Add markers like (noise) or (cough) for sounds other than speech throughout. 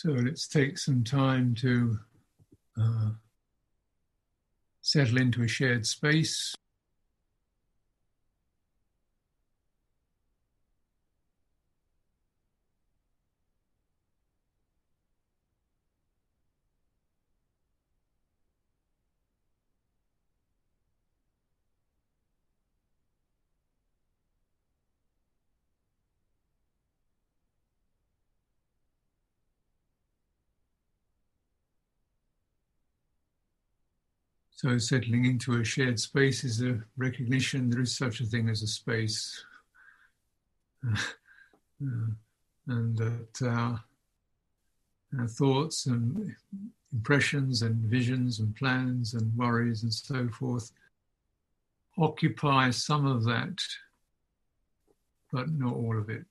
So let's take some time to uh, settle into a shared space. So, settling into a shared space is a recognition there is such a thing as a space, uh, and that our, our, thoughts and impressions and visions and plans and worries and so forth occupy some of that, but not all of it.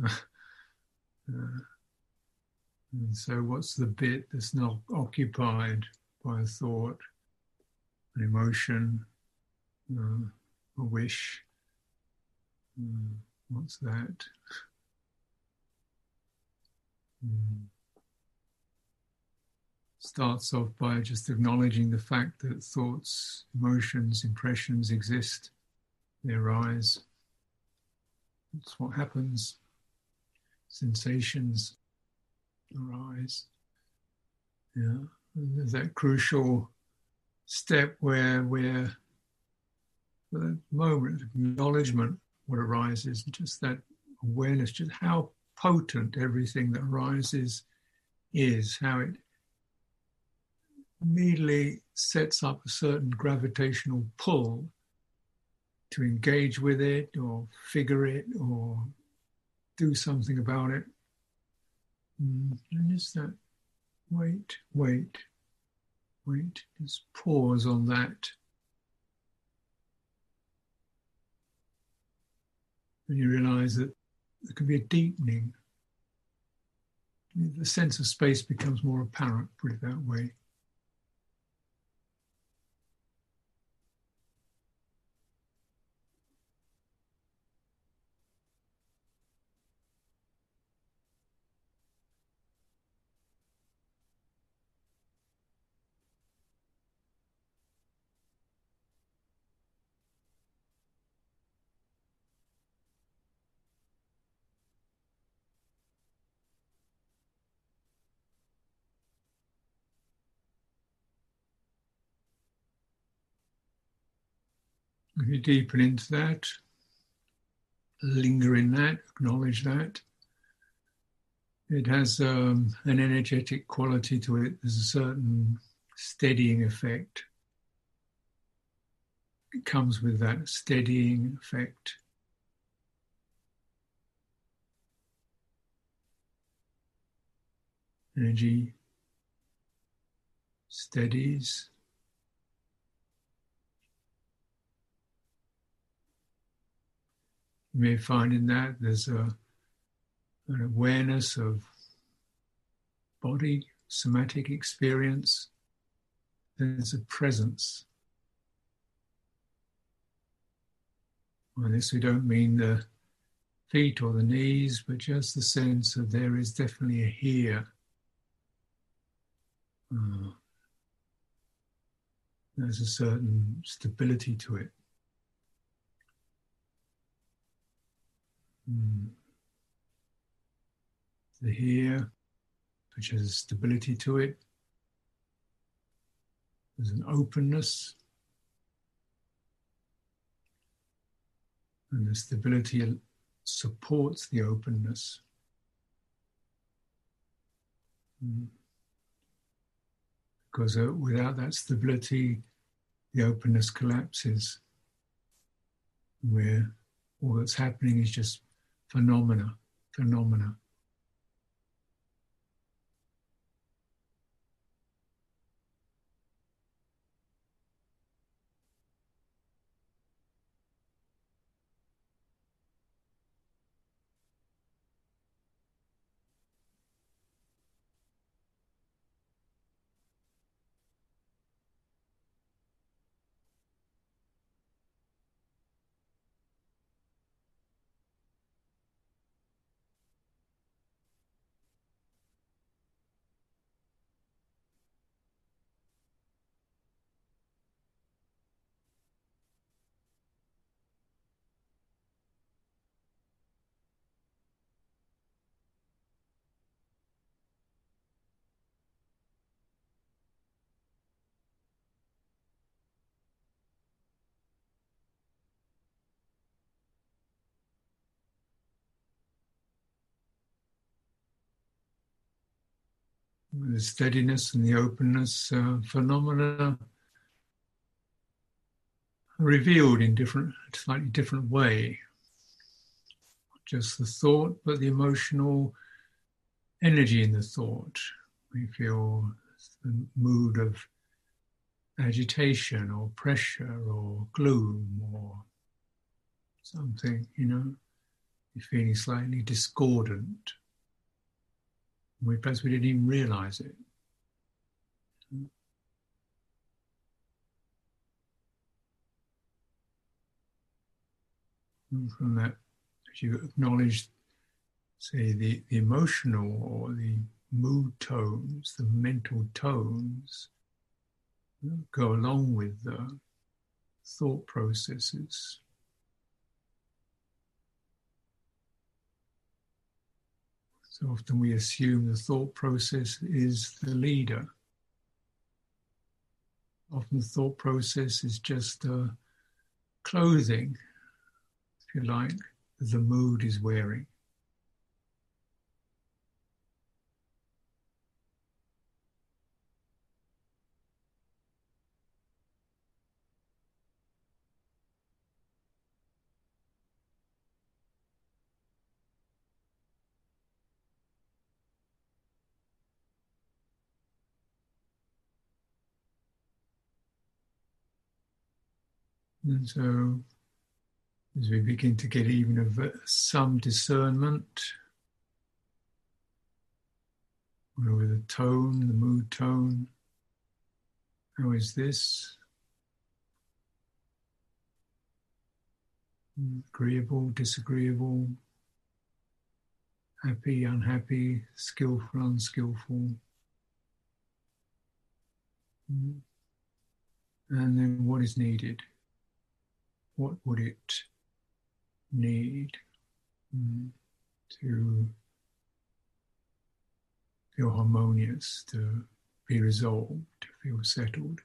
(laughs) uh, and so, what's the bit that's not occupied by a thought? An emotion, uh, a wish. Mm, what's that? Mm. Starts off by just acknowledging the fact that thoughts, emotions, impressions exist, they arise. That's what happens. Sensations arise. Yeah, and there's that crucial step where we're the moment acknowledgement what arises just that awareness just how potent everything that arises is how it immediately sets up a certain gravitational pull to engage with it or figure it or do something about it. Mm, and just that wait wait Wait, just pause on that. And you realize that there can be a deepening. The sense of space becomes more apparent, put it that way. If you deepen into that, linger in that, acknowledge that. It has um, an energetic quality to it. There's a certain steadying effect. It comes with that steadying effect. Energy steadies. You may find in that there's a, an awareness of body, somatic experience. There's a presence. By this, we don't mean the feet or the knees, but just the sense that there is definitely a here. Uh, there's a certain stability to it. Mm. The here, which has a stability to it. There's an openness. And the stability supports the openness. Mm. Because uh, without that stability, the openness collapses. Where all that's happening is just phenomena, phenomena. The steadiness and the openness, uh, phenomena revealed in different, slightly different way. Not just the thought, but the emotional energy in the thought. We feel the mood of agitation or pressure or gloom or something, you know, you're feeling slightly discordant. We perhaps we didn't even realize it. And from that, as you acknowledge, say, the, the emotional or the mood tones, the mental tones, go along with the thought processes. So often we assume the thought process is the leader. Often the thought process is just uh, clothing, if you like, the mood is wearing. And so, as we begin to get even of uh, some discernment with the tone, the mood tone, how is this? Agreeable, disagreeable, happy, unhappy, skillful, unskillful. Mm-hmm. And then what is needed? What would it need mm, to feel harmonious, to be resolved, to feel settled?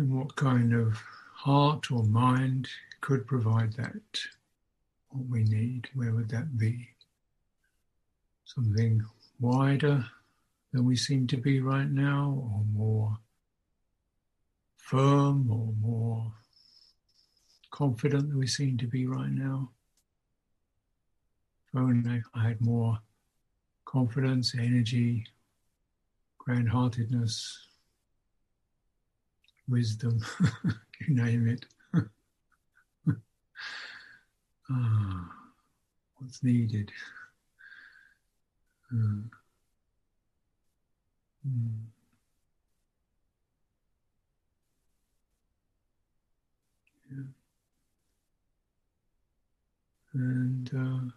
And what kind of heart or mind could provide that, what we need, where would that be? Something wider than we seem to be right now, or more firm, or more confident than we seem to be right now. If only I had more confidence, energy, grand heartedness, wisdom, (laughs) you name it. (laughs) ah, what's needed? Mm. yeah. And uh,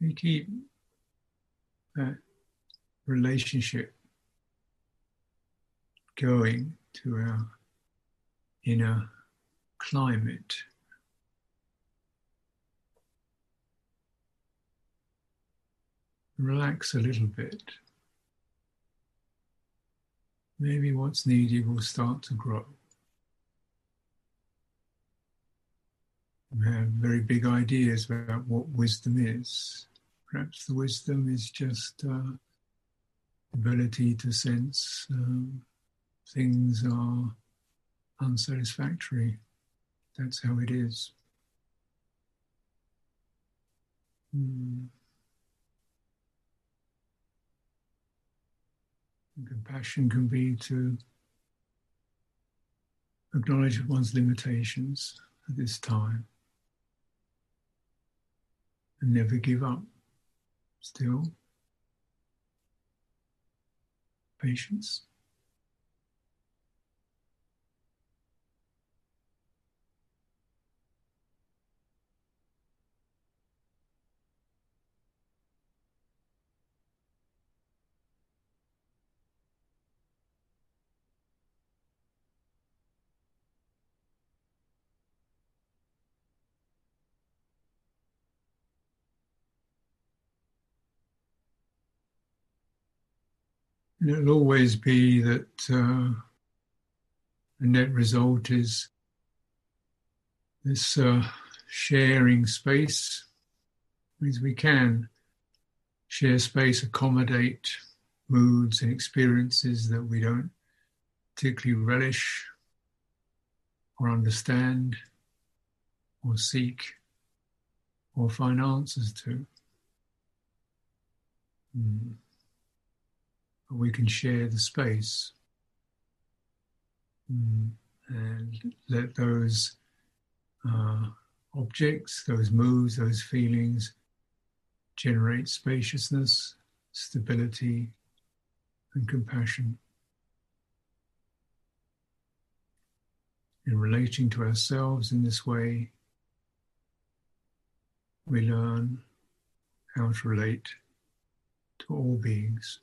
we keep that relationship going to our inner climate. Relax a little bit. Maybe what's needed will start to grow. We have very big ideas about what wisdom is. Perhaps the wisdom is just uh, ability to sense um, things are unsatisfactory. That's how it is. Mm. compassion can be to acknowledge one's limitations at this time and never give up. Still, patience. It'll always be that uh, the net result is this uh, sharing space means we can share space, accommodate moods and experiences that we don't particularly relish or understand or seek or find answers to. Mm we can share the space mm, and let those uh, objects, those moods, those feelings generate spaciousness, stability, and compassion. In relating to ourselves in this way, we learn how to relate to all beings.